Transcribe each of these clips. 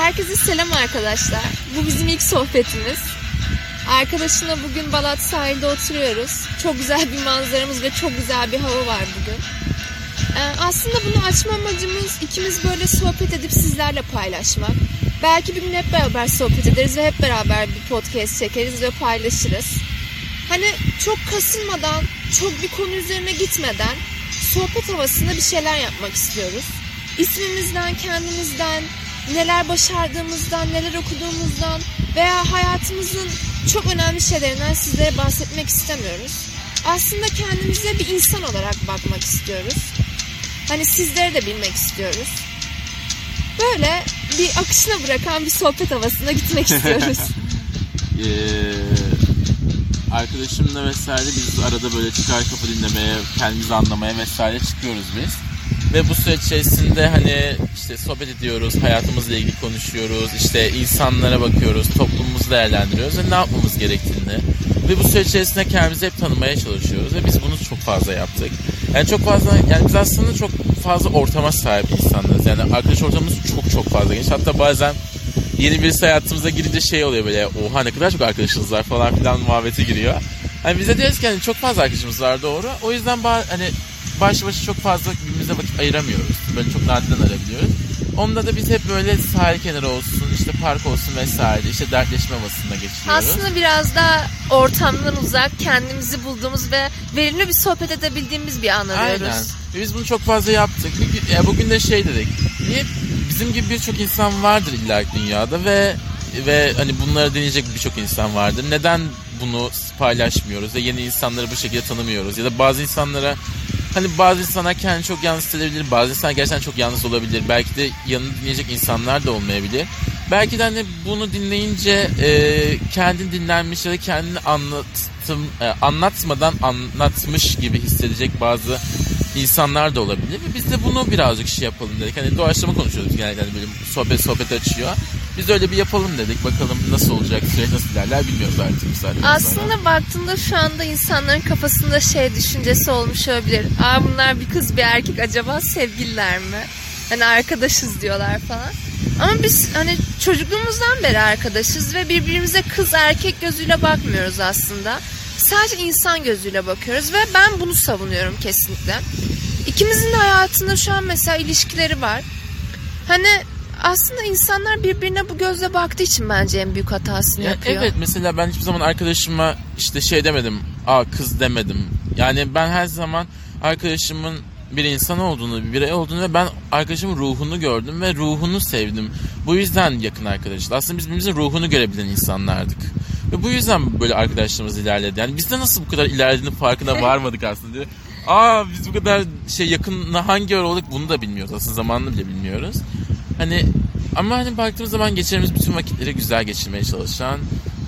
Herkese selam arkadaşlar. Bu bizim ilk sohbetimiz. Arkadaşımla bugün Balat sahilde oturuyoruz. Çok güzel bir manzaramız ve çok güzel bir hava var bugün. Ee, aslında bunu açma amacımız ikimiz böyle sohbet edip sizlerle paylaşmak. Belki bir gün hep beraber sohbet ederiz ve hep beraber bir podcast çekeriz ve paylaşırız. Hani çok kasılmadan, çok bir konu üzerine gitmeden sohbet havasında bir şeyler yapmak istiyoruz. İsmimizden, kendimizden, neler başardığımızdan, neler okuduğumuzdan veya hayatımızın çok önemli şeylerinden sizlere bahsetmek istemiyoruz. Aslında kendimize bir insan olarak bakmak istiyoruz. Hani sizleri de bilmek istiyoruz. Böyle bir akışına bırakan bir sohbet havasına gitmek istiyoruz. Ee, arkadaşımla vesaire biz arada böyle çıkar kapı dinlemeye, kendimizi anlamaya vesaire çıkıyoruz biz. Ve bu süreç içerisinde hani işte sohbet ediyoruz, hayatımızla ilgili konuşuyoruz, işte insanlara bakıyoruz, toplumumuzu değerlendiriyoruz ve ne yapmamız gerektiğini. Ve bu süreç içerisinde kendimizi hep tanımaya çalışıyoruz ve biz bunu çok fazla yaptık. Yani çok fazla, yani biz aslında çok fazla ortama sahip insanlarız. Yani arkadaş ortamımız çok çok fazla geniş. Hatta bazen yeni birisi hayatımıza girince şey oluyor böyle oha ne kadar çok arkadaşınız var falan filan muhabbeti giriyor. Hani bize diyoruz ki hani çok fazla arkadaşımız var doğru. O yüzden hani baş başa çok fazla birbirimize vakit ayıramıyoruz. Böyle çok nadiren arabiliyoruz. Onda da biz hep böyle sahil kenarı olsun, işte park olsun vesaire, işte dertleşme havasında geçiriyoruz. Aslında biraz da ortamdan uzak kendimizi bulduğumuz ve verimli bir sohbet edebildiğimiz bir an arıyoruz. Aynen. Ve biz bunu çok fazla yaptık. Ya bugün de şey dedik. Niye bizim gibi birçok insan vardır illa dünyada ve ve hani bunları deneyecek birçok insan vardır. Neden bunu paylaşmıyoruz ve yeni insanları bu şekilde tanımıyoruz? Ya da bazı insanlara hani bazı insanlar kendini çok yalnız hissedebilir. Bazı insanlar gerçekten çok yalnız olabilir. Belki de yanını dinleyecek insanlar da olmayabilir. Belki de hani bunu dinleyince e, kendini dinlenmiş ya da kendini anlattım, e, anlatmadan anlatmış gibi hissedecek bazı insanlar da olabilir. Biz de bunu birazcık şey yapalım dedik. Hani doğaçlama konuşuyoruz genelde hani böyle sohbet sohbet açıyor. Biz öyle bir yapalım dedik. Bakalım nasıl olacak, süreç nasıl ilerler bilmiyoruz artık saatten sonra. Aslında baktığında şu anda insanların kafasında şey düşüncesi olmuş olabilir. Aa bunlar bir kız bir erkek acaba sevgililer mi? Hani arkadaşız diyorlar falan. Ama biz hani çocukluğumuzdan beri arkadaşız ve birbirimize kız erkek gözüyle bakmıyoruz aslında. Sadece insan gözüyle bakıyoruz ve ben bunu savunuyorum kesinlikle. İkimizin de hayatında şu an mesela ilişkileri var. Hani aslında insanlar birbirine bu gözle baktığı için bence en büyük hatasını Ya yapıyor. evet mesela ben hiçbir zaman arkadaşıma işte şey demedim. Aa kız demedim. Yani ben her zaman arkadaşımın bir insan olduğunu, bir birey olduğunu ve ben arkadaşımın ruhunu gördüm ve ruhunu sevdim. Bu yüzden yakın arkadaşız. Aslında biz birbirimizin ruhunu görebilen insanlardık. Ve bu yüzden böyle arkadaşlığımız ilerledi. Yani biz de nasıl bu kadar ilerlediğinin farkına varmadık aslında diye. Aa biz bu kadar şey yakınla hangi ara olduk bunu da bilmiyoruz. Aslında zamanını bile bilmiyoruz. Hani ama hani baktığımız zaman geçirdiğimiz bütün vakitleri güzel geçirmeye çalışan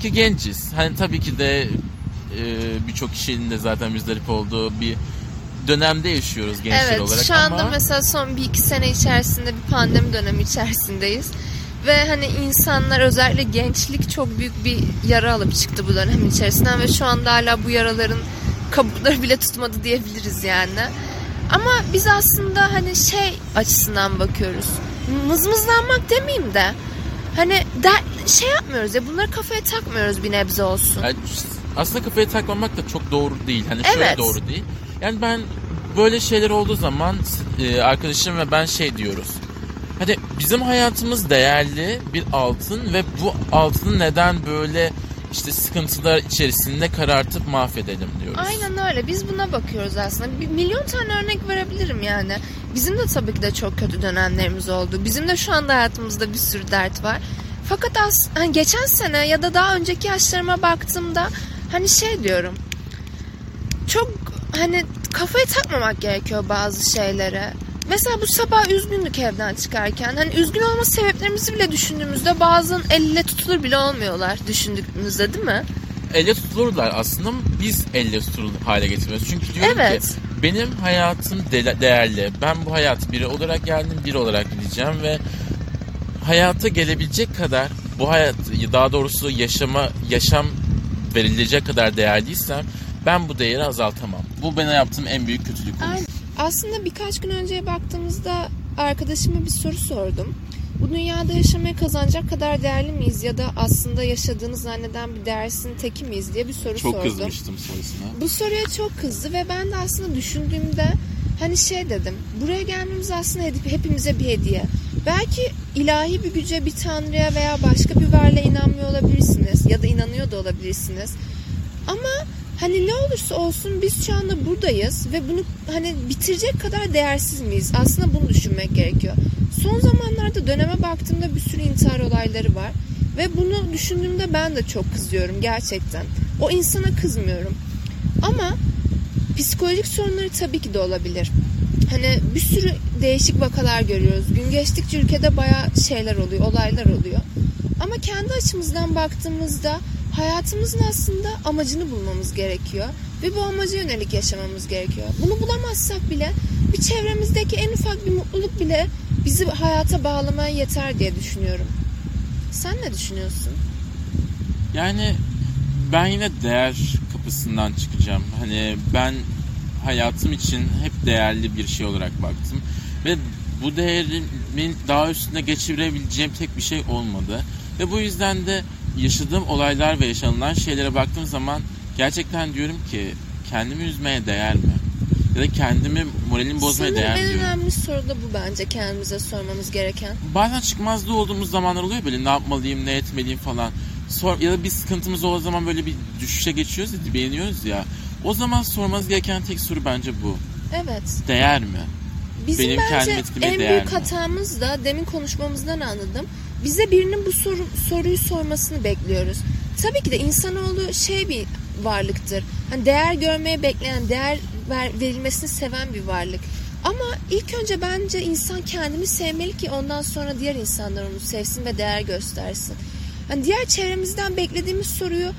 ki genciz. Hani tabii ki de e, birçok kişinin de zaten müzdarip olduğu bir dönemde yaşıyoruz gençler Evet olarak şu anda ama mesela son bir iki sene içerisinde bir pandemi dönemi içerisindeyiz. Ve hani insanlar özellikle gençlik çok büyük bir yara alıp çıktı bu dönem içerisinden ve şu anda hala bu yaraların kabukları bile tutmadı diyebiliriz yani. Ama biz aslında hani şey açısından bakıyoruz. Mızmızlanmak demeyeyim de hani der, şey yapmıyoruz ya bunları kafaya takmıyoruz bir nebze olsun. yani aslında kafaya takmamak da çok doğru değil. Hani şöyle Evet. doğru değil. Yani ben böyle şeyler olduğu zaman e, arkadaşım ve ben şey diyoruz. Hadi bizim hayatımız değerli bir altın ve bu altını neden böyle işte sıkıntılar içerisinde karartıp mahvedelim diyoruz. Aynen öyle. Biz buna bakıyoruz aslında. Bir milyon tane örnek verebilirim yani. Bizim de tabii ki de çok kötü dönemlerimiz oldu. Bizim de şu anda hayatımızda bir sürü dert var. Fakat as hani geçen sene ya da daha önceki yaşlarıma baktığımda hani şey diyorum. Çok hani kafaya takmamak gerekiyor bazı şeylere. Mesela bu sabah üzgündük evden çıkarken. Hani üzgün olma sebeplerimizi bile düşündüğümüzde bazen elle tutulur bile olmuyorlar düşündüğümüzde değil mi? elle tutulurlar aslında biz elle tutulur hale getiriyoruz. Çünkü diyorum Evet. ki benim hayatım de- değerli. Ben bu hayat biri olarak geldim, biri olarak gideceğim ve hayata gelebilecek kadar bu hayat daha doğrusu yaşama yaşam verilecek kadar değerliysem ben bu değeri azaltamam. Bu bana yaptığım en büyük kötülük olur. Aynen. Aslında birkaç gün önceye baktığımızda arkadaşıma bir soru sordum. bu dünyada yaşamaya kazanacak kadar değerli miyiz ya da aslında yaşadığını zanneden bir değersin teki miyiz diye bir soru Çok sordum. kızmıştım sorusuna. Bu soruya çok kızdı ve ben de aslında düşündüğümde hani şey dedim. Buraya gelmemiz aslında hep- hepimize bir hediye. Belki ilahi bir güce, bir tanrıya veya başka bir varlığa inanmıyor olabilirsiniz ya da inanıyor da olabilirsiniz. Ama hani ne olursa olsun biz şu anda buradayız ve bunu hani bitirecek kadar değersiz miyiz? Aslında bunu düşünmek gerekiyor. Son zamanlarda döneme baktığımda bir sürü intihar olayları var ve bunu düşündüğümde ben de çok kızıyorum gerçekten. O insana kızmıyorum. Ama psikolojik sorunları tabii ki de olabilir. Hani bir sürü değişik vakalar görüyoruz. Gün geçtikçe ülkede bayağı şeyler oluyor, olaylar oluyor. Ama kendi açımızdan baktığımızda hayatımızın aslında amacını bulmamız gerekiyor. Ve bu amaca yönelik yaşamamız gerekiyor. Bunu bulamazsak bile bir çevremizdeki en ufak bir mutluluk bile bizi hayata bağlamaya yeter diye düşünüyorum. Sen ne düşünüyorsun? Yani ben yine değer kapısından çıkacağım. Hani ben hayatım için hep değerli bir şey olarak baktım. Ve bu değerimin daha üstüne geçirebileceğim tek bir şey olmadı. Ve bu yüzden de yaşadığım olaylar ve yaşanılan şeylere baktığım zaman gerçekten diyorum ki kendimi üzmeye değer mi? Ya da kendimi moralimi bozmaya Sanırım değer mi en diyorum. önemli soru da bu bence kendimize sormamız gereken. bazen çıkmazda olduğumuz zamanlar oluyor böyle ne yapmalıyım ne etmeliyim falan. Sor, ya da bir sıkıntımız olduğu zaman böyle bir düşüşe geçiyoruz ya beğeniyoruz ya. O zaman sormanız gereken tek soru bence bu. Evet. Değer mi? Bizim Benim kendimi bence etkilemeye en değer büyük mi? hatamız da demin konuşmamızdan anladım. Bize birinin bu soru, soruyu sormasını bekliyoruz. Tabii ki de insanoğlu şey bir varlıktır. Hani değer görmeye bekleyen, değer ver, verilmesini seven bir varlık. Ama ilk önce bence insan kendini sevmeli ki ondan sonra diğer insanlar onu sevsin ve değer göstersin. Hani diğer çevremizden beklediğimiz soruyu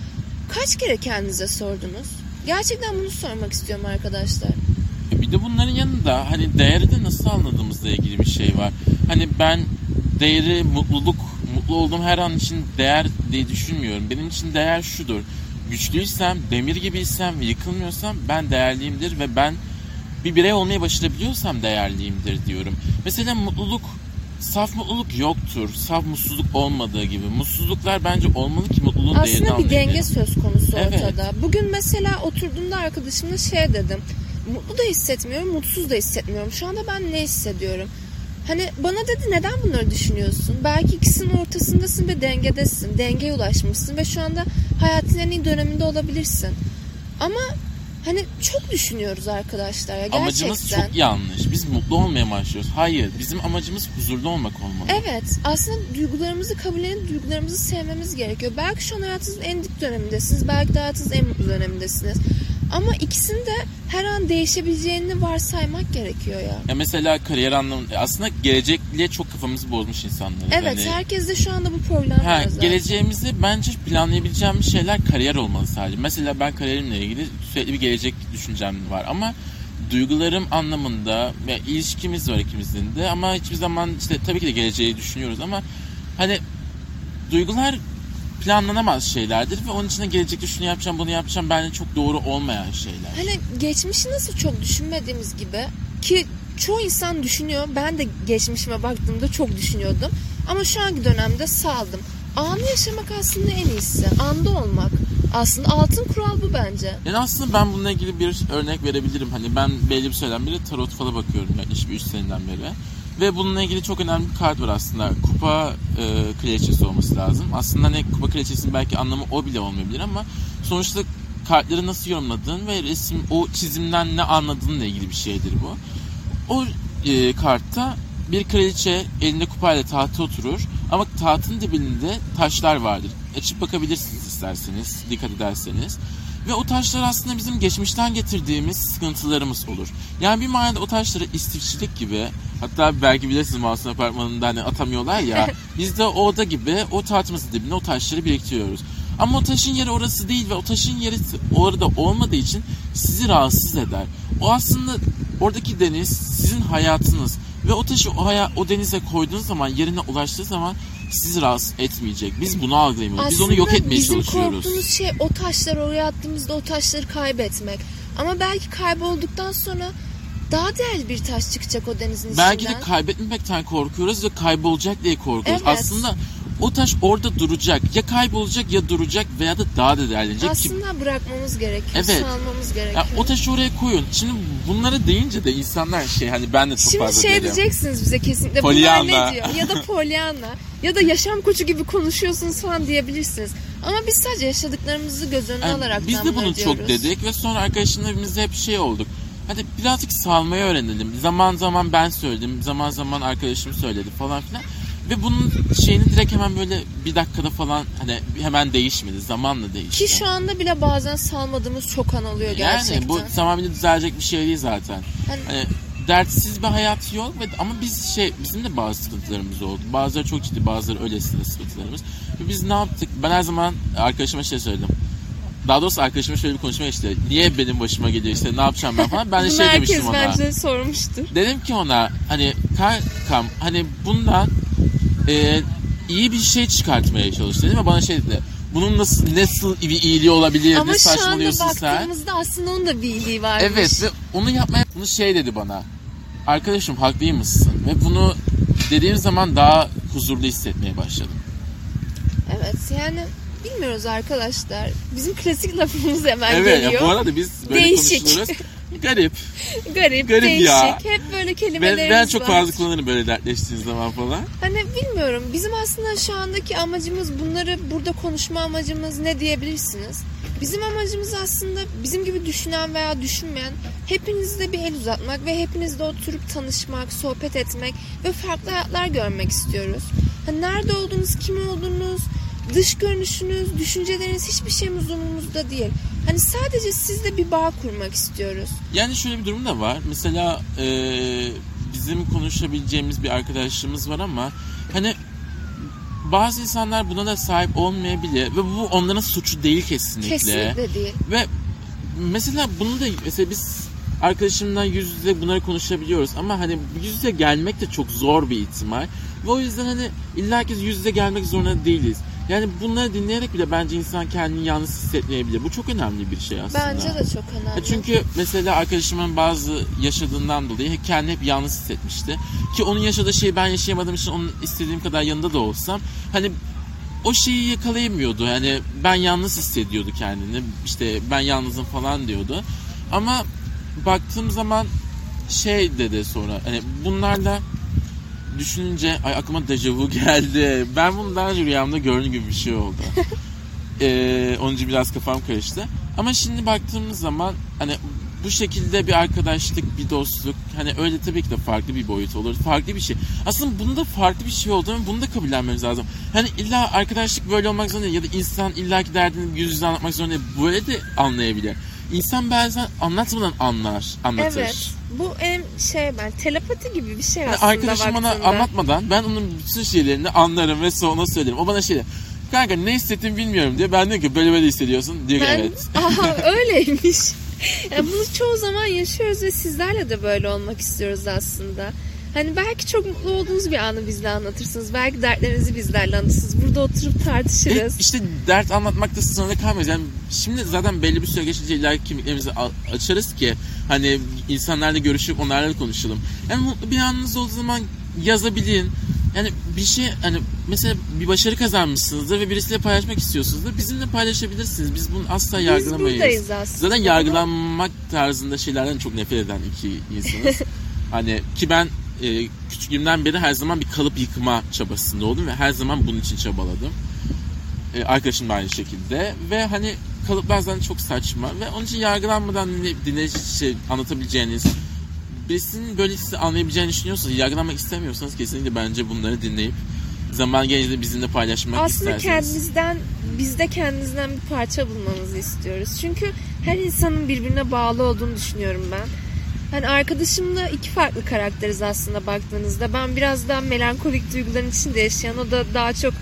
kaç kere kendinize sordunuz? Gerçekten bunu sormak istiyorum arkadaşlar. Bir de bunların yanında hani değeri de nasıl anladığımızla ilgili bir şey var. Hani ben değeri mutluluk, mutlu olduğum her an için değer diye düşünmüyorum. Benim için değer şudur. Güçlüysem, demir gibiysem ve yıkılmıyorsam ben değerliyimdir ve ben bir birey olmaya başarabiliyorsam değerliyimdir diyorum. Mesela mutluluk saf mutluluk yoktur. Saf mutsuzluk olmadığı gibi. Mutsuzluklar bence olmalı ki mutluluğun değerini Aslında bir denge söz konusu Evet. ortada. Bugün mesela oturduğumda arkadaşımla şey dedim. Mutlu da hissetmiyorum, mutsuz da hissetmiyorum. Şu anda ben ne hissediyorum? Hani bana dedi neden bunları düşünüyorsun? Belki ikisinin ortasındasın ve dengedesin. Dengeye ulaşmışsın ve şu anda hayatın en iyi döneminde olabilirsin. Ama hani çok düşünüyoruz arkadaşlar ya gerçekten. Amacımız çok yanlış. Biz mutlu olmaya başlıyoruz. Hayır, bizim amacımız huzurlu olmak olmalı. Evet aslında duygularımızı kabul edip duygularımızı sevmemiz gerekiyor. Belki şu an hayatınızın en dip dönemindesiniz. Belki de hayatınızın en mutlu dönemindesiniz. Ama ikisinin de her an değişebileceğini varsaymak gerekiyor ya. Ya mesela kariyer anlamında aslında gelecekliğe çok kafamızı bozmuş insanlarız. Evet Hani- herkes de şu anda bu problem Ha, var zaten. geleceğimizi bence planlayabileceğimiz şeyler kariyer olmalı sadece. Mesela ben kariyerimle ilgili sürekli bir gelecek düşüncem var ama duygularım anlamında ve ilişkimiz var ikimizin de ama hiçbir zaman işte tabii ki de geleceği düşünüyoruz ama hani duygular planlanamaz şeylerdir ve onun için de gelecekte şunu yapacağım bunu yapacağım bence çok doğru olmayan şeyler. Hani geçmişi nasıl çok düşünmediğimiz gibi ki çoğu insan düşünüyor. Ben de geçmişime baktığımda çok düşünüyordum. Ama şu anki dönemde saldım. Anı yaşamak aslında en iyisi. Anda olmak. Aslında altın kural bu bence. Yani aslında ben bununla ilgili bir örnek verebilirim. Hani ben belli bir süreden beri tarot falı bakıyorum yaklaşık bir 3 seneden beri. Ve bununla ilgili çok önemli bir kart var aslında. Kupa e, kraliçesi olması lazım. Aslında hani kupa kraliçesinin belki anlamı o bile olmayabilir ama sonuçta kartları nasıl yorumladığın ve resim o çizimden ne anladığınla ilgili bir şeydir bu. O e, kartta bir kraliçe elinde kupayla tahta oturur ama tahtın dibinde taşlar vardır. Açıp bakabilirsiniz isterseniz, dikkat ederseniz. Ve o taşlar aslında bizim geçmişten getirdiğimiz sıkıntılarımız olur. Yani bir manada o taşları istifçilik gibi, hatta belki bilirsiniz Masum Apartmanı'nda hani atamıyorlar ya, biz de o oda gibi o tahtımızın dibine o taşları biriktiriyoruz. Ama o taşın yeri orası değil ve o taşın yeri orada olmadığı için sizi rahatsız eder. O aslında oradaki deniz sizin hayatınız ve o taşı o, haya, o denize koyduğunuz zaman yerine ulaştığı zaman sizi rahatsız etmeyecek. Biz bunu algılayamıyoruz. Biz onu yok etmeye bizim çalışıyoruz. korktuğumuz şey o taşları oraya attığımızda o taşları kaybetmek. Ama belki kaybolduktan sonra daha değerli bir taş çıkacak o denizin Belki içinden. de kaybetmemekten korkuyoruz ve kaybolacak diye korkuyoruz. Evet. Aslında o taş orada duracak. Ya kaybolacak ya duracak veya da daha da değerlenecek. Ki, Aslında bırakmamız gerekiyor, Evet. salmamız gerekiyor. ya o taşı oraya koyun. Şimdi bunları deyince de insanlar şey hani ben de çok Şimdi fazla şey derim. diyeceksiniz bize kesinlikle bunlar Pollyanna. ne diyor? Ya da Pollyanna ya da yaşam koçu gibi konuşuyorsunuz falan diyebilirsiniz. Ama biz sadece yaşadıklarımızı göz önüne Yani alarak biz de bunu çok dedik ve sonra arkadaşlarımızla hep şey olduk. Hadi birazcık salmayı öğrenelim. Zaman zaman ben söyledim, zaman zaman arkadaşım söyledi falan filan. Ve bunun şeyini direkt hemen böyle bir dakikada falan hani hemen değişmedi. Zamanla değişti. Ki şu anda bile bazen salmadığımız çok an oluyor gerçekten. Yani bu tamamıyla düzelecek bir şey değil zaten. Hani- Hani dertsiz bir hayat yok ve ama biz şey bizim de bazı sıkıntılarımız oldu. Bazıları çok ciddi, bazıları öylesine sıkıntılarımız. Ve biz ne yaptık? Ben her zaman arkadaşıma şey söyledim. Daha doğrusu arkadaşıma şöyle bir konuşma işte. Niye benim başıma geliyor işte ne yapacağım ben falan. Ben de şey herkes demiştim ona. bence sormuştur. Dedim ki ona hani kankam hani bundan e, iyi bir şey çıkartmaya çalış dedim ve bana şey dedi. Bunun nasıl nasıl bir iyiliği olabilir? Ama ne şu anda saçmalıyorsun sen? baktığımızda aslında onun da bir iyiliği varmış. Evet ve onu yapmaya bunu şey dedi bana. Arkadaşım haklıymışsın ve bunu dediğim zaman daha huzurlu hissetmeye başladım. Evet yani bilmiyoruz arkadaşlar. Bizim klasik lafımız hemen evet geliyor. ya bu arada biz böyle Değişik. konuşuluruz. Garip. Garip, Garip değişik. ya. Hep böyle Ben, kelimelerimiz ben çok var. fazla kullanırım böyle dertleştiğiniz zaman falan. Hani bilmiyorum. Bizim aslında şu andaki amacımız bunları burada konuşma amacımız ne diyebilirsiniz? Bizim amacımız aslında bizim gibi düşünen veya düşünmeyen hepinizle bir el uzatmak ve hepinizle oturup tanışmak, sohbet etmek ve farklı hayatlar görmek istiyoruz. Hani nerede olduğunuz, kim olduğunuz, dış görünüşünüz, düşünceleriniz hiçbir şeyimiz umurumuzda değil. Hani sadece sizle bir bağ kurmak istiyoruz. Yani şöyle bir durum da var. Mesela e, bizim konuşabileceğimiz bir arkadaşlığımız var ama hani bazı insanlar buna da sahip olmayabilir ve bu onların suçu değil kesinlikle. Kesinlikle değil. Ve mesela bunu da mesela biz arkadaşımla yüz yüze bunları konuşabiliyoruz ama hani yüz yüze gelmek de çok zor bir ihtimal. Ve o yüzden hani illa ki yüz yüze gelmek zorunda değiliz. Yani bunları dinleyerek bile bence insan kendini yalnız hissetmeyebilir. Bu çok önemli bir şey aslında. Bence de çok önemli. Çünkü mesela arkadaşımın bazı yaşadığından dolayı kendini hep yalnız hissetmişti. Ki onun yaşadığı şeyi ben yaşayamadığım için onun istediğim kadar yanında da olsam hani o şeyi yakalayamıyordu. Yani ben yalnız hissediyordu kendini. İşte ben yalnızım falan diyordu. Ama baktığım zaman şey dedi sonra hani bunlarla düşününce ay aklıma dejavu geldi. Ben bunu daha önce rüyamda gördüğüm gibi bir şey oldu. Ee, onun için biraz kafam karıştı. Ama şimdi baktığımız zaman hani bu şekilde bir arkadaşlık, bir dostluk hani öyle tabii ki de farklı bir boyut olur. Farklı bir şey. Aslında bunda farklı bir şey olduğunu bunu da kabullenmemiz lazım. Hani illa arkadaşlık böyle olmak zorunda değil ya da insan illaki derdini yüz yüze anlatmak zorunda değil. Böyle de anlayabilir. İnsan bazen anlatmadan anlar, anlatır. Evet. Bu en şey ben telepati gibi bir şey aslında arkadaşım bana anlatmadan ben onun bütün şeylerini anlarım ve sonra söylerim. O bana şey der, kanka ne hissettiğimi bilmiyorum diye. Ben diyorum ki böyle böyle hissediyorsun. Diyor ki Ben, evet. aha öyleymiş. Yani bunu çoğu zaman yaşıyoruz ve sizlerle de böyle olmak istiyoruz aslında. Hani belki çok mutlu olduğunuz bir anı bizle anlatırsınız. Belki dertlerinizi bizlerle anlatırsınız. Burada oturup tartışırız. işte dert anlatmakta sınırlı kalmayız. Yani şimdi zaten belli bir süre geçince illa kimliklerimizi açarız ki hani insanlarla görüşüp onlarla konuşalım. Yani mutlu bir anınız olduğu zaman yazabilin. Yani bir şey hani mesela bir başarı kazanmışsınızdır ve birisiyle paylaşmak istiyorsunuzdur. Bizimle paylaşabilirsiniz. Biz bunu asla Biz yargılamayız. buradayız aslında. Zaten yargılanmak tarzında şeylerden çok nefret eden iki insanız. hani ki ben e, küçüklüğümden beri her zaman bir kalıp yıkma çabasında oldum ve her zaman bunun için çabaladım. E, arkadaşım da aynı şekilde ve hani kalıplar zaten çok saçma ve onun için yargılanmadan dinle, dinle şey, anlatabileceğiniz birisinin böyle sizi anlayabileceğini düşünüyorsanız, yargılanmak istemiyorsanız kesinlikle bence bunları dinleyip zaman gelince bizimle paylaşmak Aslında isterseniz. kendimizden, biz de kendimizden bir parça bulmamızı istiyoruz. Çünkü her insanın birbirine bağlı olduğunu düşünüyorum ben. Hani arkadaşımla iki farklı karakteriz aslında baktığınızda. Ben biraz daha melankolik duyguların içinde yaşayan, o da daha çok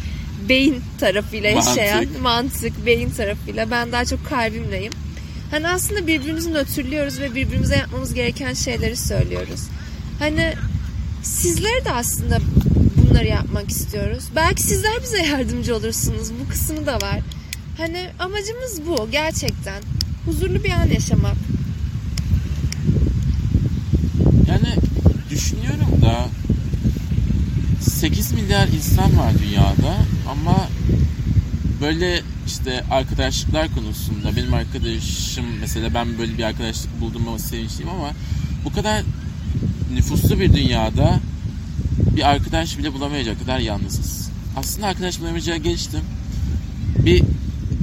beyin tarafıyla yaşayan, Mantık. mantık, beyin tarafıyla. Ben daha çok kalbimleyim. Hani aslında birbirimizi nötrlüyoruz ve birbirimize yapmamız gereken şeyleri söylüyoruz. Hani sizler de aslında bunları yapmak istiyoruz. Belki sizler bize yardımcı olursunuz. Bu kısmı da var. Hani amacımız bu gerçekten. Huzurlu bir an yaşamak. Düşünüyorum da 8 milyar insan var dünyada ama böyle işte arkadaşlıklar konusunda benim arkadaşım mesela ben böyle bir arkadaşlık bulduğuma sevinçliyim ama bu kadar nüfuslu bir dünyada bir arkadaş bile bulamayacak kadar yalnızız. Aslında arkadaş bulamayacağı geçtim. Bir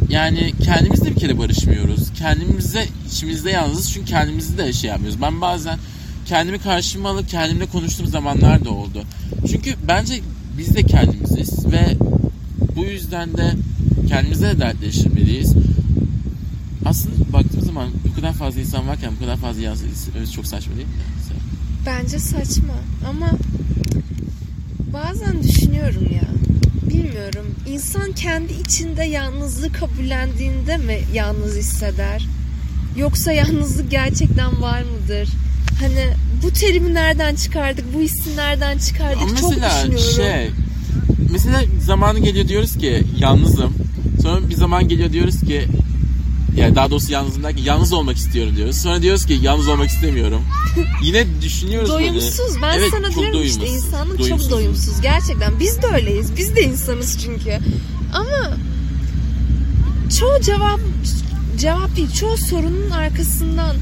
yani kendimizle bir kere barışmıyoruz. Kendimize içimizde yalnızız çünkü kendimizi de şey yapmıyoruz. Ben bazen kendimi karşıma alıp kendimle konuştuğum zamanlar da oldu. Çünkü bence biz de kendimiziz ve bu yüzden de kendimize de dertleştirmeliyiz. Aslında baktığımız zaman bu kadar fazla insan varken bu kadar fazla hissetmemiz çok saçma değil mi? Bence saçma ama bazen düşünüyorum ya. Bilmiyorum. İnsan kendi içinde yalnızlığı kabullendiğinde mi yalnız hisseder? Yoksa yalnızlık gerçekten var mıdır? Hani bu terimi nereden çıkardık? Bu hissi nereden çıkardık? Ama Çok mesela düşünüyorum. şey mesela zamanı geliyor diyoruz ki yalnızım. Sonra bir zaman geliyor diyoruz ki yani daha doğrusu yalnızım derken yalnız olmak istiyorum diyoruz. Sonra diyoruz ki yalnız olmak istemiyorum. Yine düşünüyoruz böyle. Doyumsuz. Ben Evet, sana diyorum işte doyumsuz. insanlık Doyumsuz. çok doyumsuz. Gerçekten biz de öyleyiz. Biz de insanız çünkü. Ama çoğu cevap cevap değil. Çoğu sorunun arkasından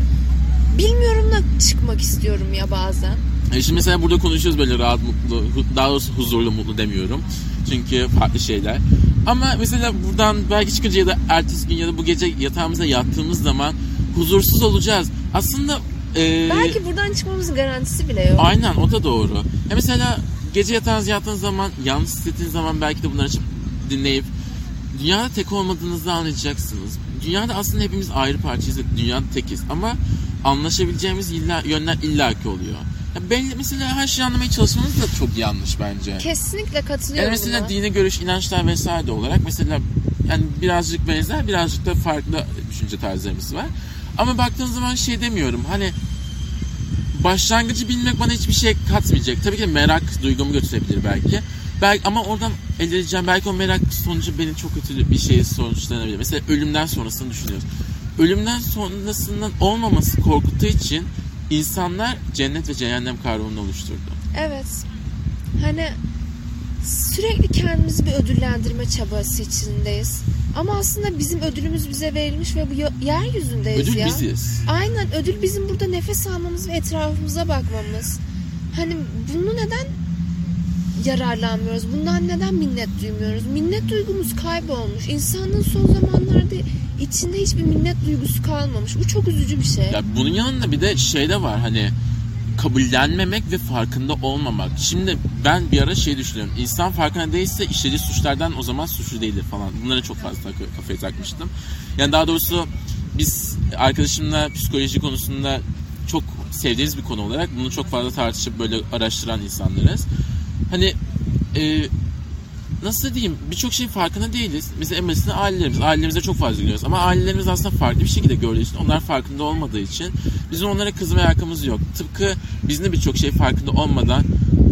bilmiyorum da çıkmak istiyorum ya bazen. E şimdi mesela burada konuşuyoruz böyle rahat mutlu, daha doğrusu huzurlu mutlu demiyorum. Çünkü farklı şeyler. Ama mesela buradan belki çıkınca ya da ertesi gün ya da bu gece yatağımıza yattığımız zaman huzursuz olacağız. Aslında e, Belki buradan çıkmamızın garantisi bile yok. aynen o da doğru. Ya mesela gece yatağınıza yattığınız zaman yalnız hissettiğiniz zaman belki de bunları açıp dinleyip dünyada tek olmadığınızı anlayacaksınız. Dünyada aslında hepimiz ayrı parçayız dünyada tekiz ama anlaşabileceğimiz illa, yönler illaki oluyor. Ya belli mesela her şeyi anlamaya çalışmamız da çok yanlış bence. Kesinlikle katılıyorum Yani mesela buna. dine görüş, inançlar vesaire de olarak mesela yani birazcık benzer, birazcık da farklı düşünce tarzlarımız var. Ama baktığın zaman şey demiyorum hani başlangıcı bilmek bana hiçbir şey katmayacak. Tabii ki merak duygumu götürebilir belki. Belki ama oradan elde edeceğim belki o merak sonucu beni çok kötü bir şeye sonuçlanabilir. Mesela ölümden sonrasını düşünüyoruz. Ölümden sonrasının olmaması korkuttuğu için insanlar cennet ve cehennem kavramını oluşturdu. Evet. Hani sürekli kendimizi bir ödüllendirme çabası içindeyiz. Ama aslında bizim ödülümüz bize verilmiş ve bu yeryüzündeyiz Ödül ya. biziz. Aynen ödül bizim burada nefes almamız ve etrafımıza bakmamız. Hani bunu neden yararlanmıyoruz? Bundan neden minnet duymuyoruz? Minnet duygumuz kaybolmuş. İnsanlığın son zamanlarda içinde hiçbir minnet duygusu kalmamış. Bu çok üzücü bir şey. Ya bunun yanında bir de şey de var hani kabullenmemek ve farkında olmamak. Şimdi ben bir ara şey düşünüyorum. İnsan farkında değilse işlediği suçlardan o zaman suçlu değildir falan. Bunlara çok fazla kafaya takmıştım. Yani daha doğrusu biz arkadaşımla psikoloji konusunda çok sevdiğimiz bir konu olarak bunu çok fazla tartışıp böyle araştıran insanlarız. Hani e, nasıl diyeyim birçok şeyin farkında değiliz. Mesela en basitinden ailelerimiz. Ailelerimize çok fazla gülüyoruz. Ama ailelerimiz aslında farklı bir şekilde gördüğü için onlar farkında olmadığı için bizim onlara kızma hakkımız yok. Tıpkı bizim de birçok şey farkında olmadan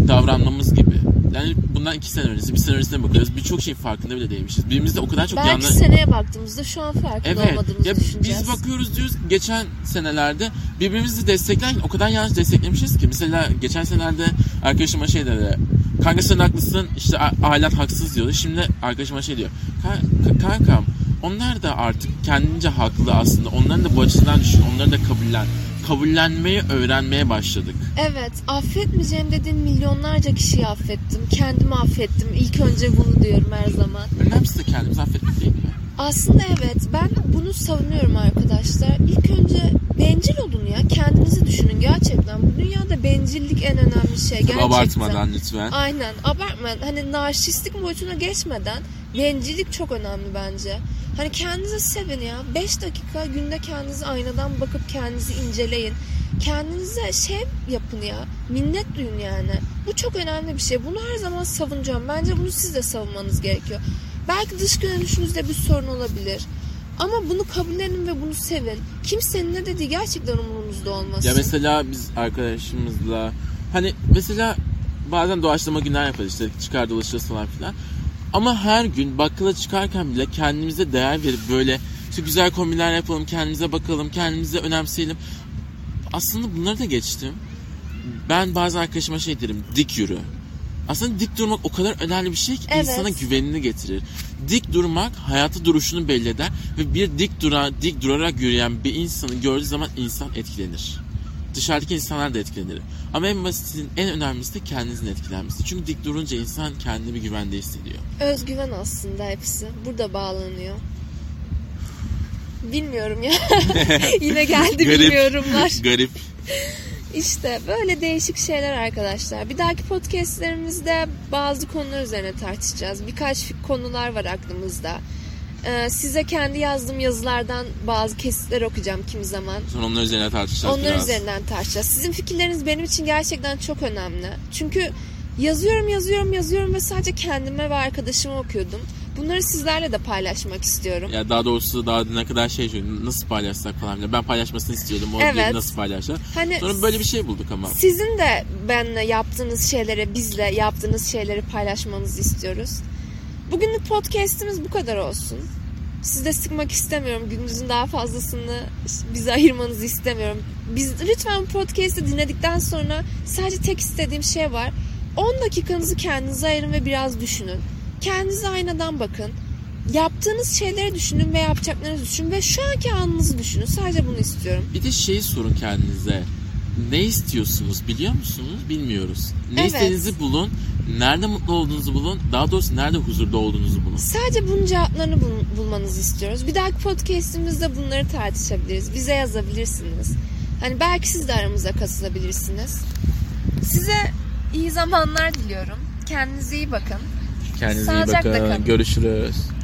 davranmamız gibi. Yani bundan iki sene öncesi, bir sene öncesine bakıyoruz. Birçok şey farkında bile değilmişiz. Birbirimizde o kadar çok Belki yanlış... seneye baktığımızda şu an farkında Evet. olmadığımızı Ya düşüneceğiz. biz bakıyoruz diyoruz geçen senelerde birbirimizi desteklerken o kadar yanlış desteklemişiz ki. Mesela geçen senelerde arkadaşıma şey dedi. Kanka sen haklısın işte ailen haksız diyordu. Şimdi arkadaşıma şey diyor. "Ka- ka- kankam onlar da artık kendince haklı aslında. Onların da bu açıdan düşün. Onları da kabullen. Kabullenmeyi öğrenmeye başladık. Evet, affetmeyeceğim dediğim milyonlarca kişiyi affettim. Kendimi affettim. İlk önce bunu diyorum her zaman. Önemlisi de kendimizi affetmek değil mi? Aslında evet, ben bunu savunuyorum arkadaşlar. İlk önce bencil olun ya. Kendinizi düşünün gerçekten. Bu dünyada bencillik en önemli şey. Gerçekten. abartmadan lütfen. Aynen, abartmadan. Hani narsistik boyutuna geçmeden bencillik çok önemli bence. Hani kendinizi sevin ya. 5 dakika günde kendinizi aynadan bakıp kendinizi inceleyin. Kendinize şey yapın ya. Minnet duyun yani. Bu çok önemli bir şey. Bunu her zaman savunacağım. Bence bunu siz de savunmanız gerekiyor. Belki dış görünüşünüzde bir sorun olabilir. Ama bunu kabullenin ve bunu sevin. Kimsenin ne dediği gerçekten umurunuzda olmasın. Ya mesela biz arkadaşımızla hani mesela bazen doğaçlama günler yaparız işte çıkar dolaşırız falan filan. Ama her gün bakkala çıkarken bile kendimize değer verip böyle işte güzel kombinler yapalım, kendimize bakalım, kendimize önemseyelim. Aslında bunları da geçtim. Ben bazı arkadaşıma şey derim dik yürü. Aslında dik durmak o kadar önemli bir şey ki Evet. insana güvenini getirir. Dik durmak hayatı duruşunu belli eder ve bir dik duran, dik durarak yürüyen bir insanı gördüğü zaman insan etkilenir. Dışarıdaki insanlar da etkilenir. Ama en basitinin en önemlisi de kendinizin etkilenmesi. Çünkü dik durunca insan kendini bir güvende hissediyor. Özgüven aslında hepsi. Burada bağlanıyor. Bilmiyorum ya. Yine geldi Garip. bilmiyorumlar. Garip. İşte böyle değişik şeyler arkadaşlar. Bir dahaki podcastlerimizde bazı konular üzerine tartışacağız. Birkaç konular var aklımızda. Ee, size kendi yazdığım yazılardan bazı kesitler okuyacağım kimi zaman. Sonra onlar üzerine tartışacağız Onlar biraz. üzerinden tartışacağız. Sizin fikirleriniz benim için gerçekten çok önemli. Çünkü yazıyorum, yazıyorum, yazıyorum ve sadece kendime ve arkadaşıma okuyordum. Bunları sizlerle de paylaşmak istiyorum. Ya daha doğrusu daha ne kadar şey nasıl paylaşsak falan filan. Ben paylaşmasını istiyordum. O Evet. nasıl paylaşlar. Hani Sonra böyle bir şey bulduk ama. Sizin de benle yaptığınız şeyleri, bizle yaptığınız şeyleri paylaşmanızı istiyoruz. Bugünlük podcast'imiz bu kadar olsun. Sizi de sıkmak istemiyorum. Gününüzün daha fazlasını bize ayırmanızı istemiyorum. Biz lütfen podcast'i dinledikten sonra sadece tek istediğim şey var. 10 dakikanızı kendinize ayırın ve biraz düşünün. Kendinize aynadan bakın. Yaptığınız şeyleri düşünün ve yapacaklarınızı düşünün ve şu anki anınızı düşünün. Sadece bunu istiyorum. Bir de şeyi sorun kendinize. Ne istiyorsunuz biliyor musunuz? Bilmiyoruz. Ne Evet. istediğinizi bulun. Nerede mutlu olduğunuzu bulun. Daha doğrusu nerede huzurda olduğunuzu bulun. Sadece bunun cevaplarını bul- bulmanızı istiyoruz. Bir dahaki podcastimizde bunları tartışabiliriz. Bize yazabilirsiniz. Hani belki siz de aramıza katılabilirsiniz. Size iyi zamanlar diliyorum. Kendinize iyi bakın. Kendinize iyi bakın. kalın. Görüşürüz.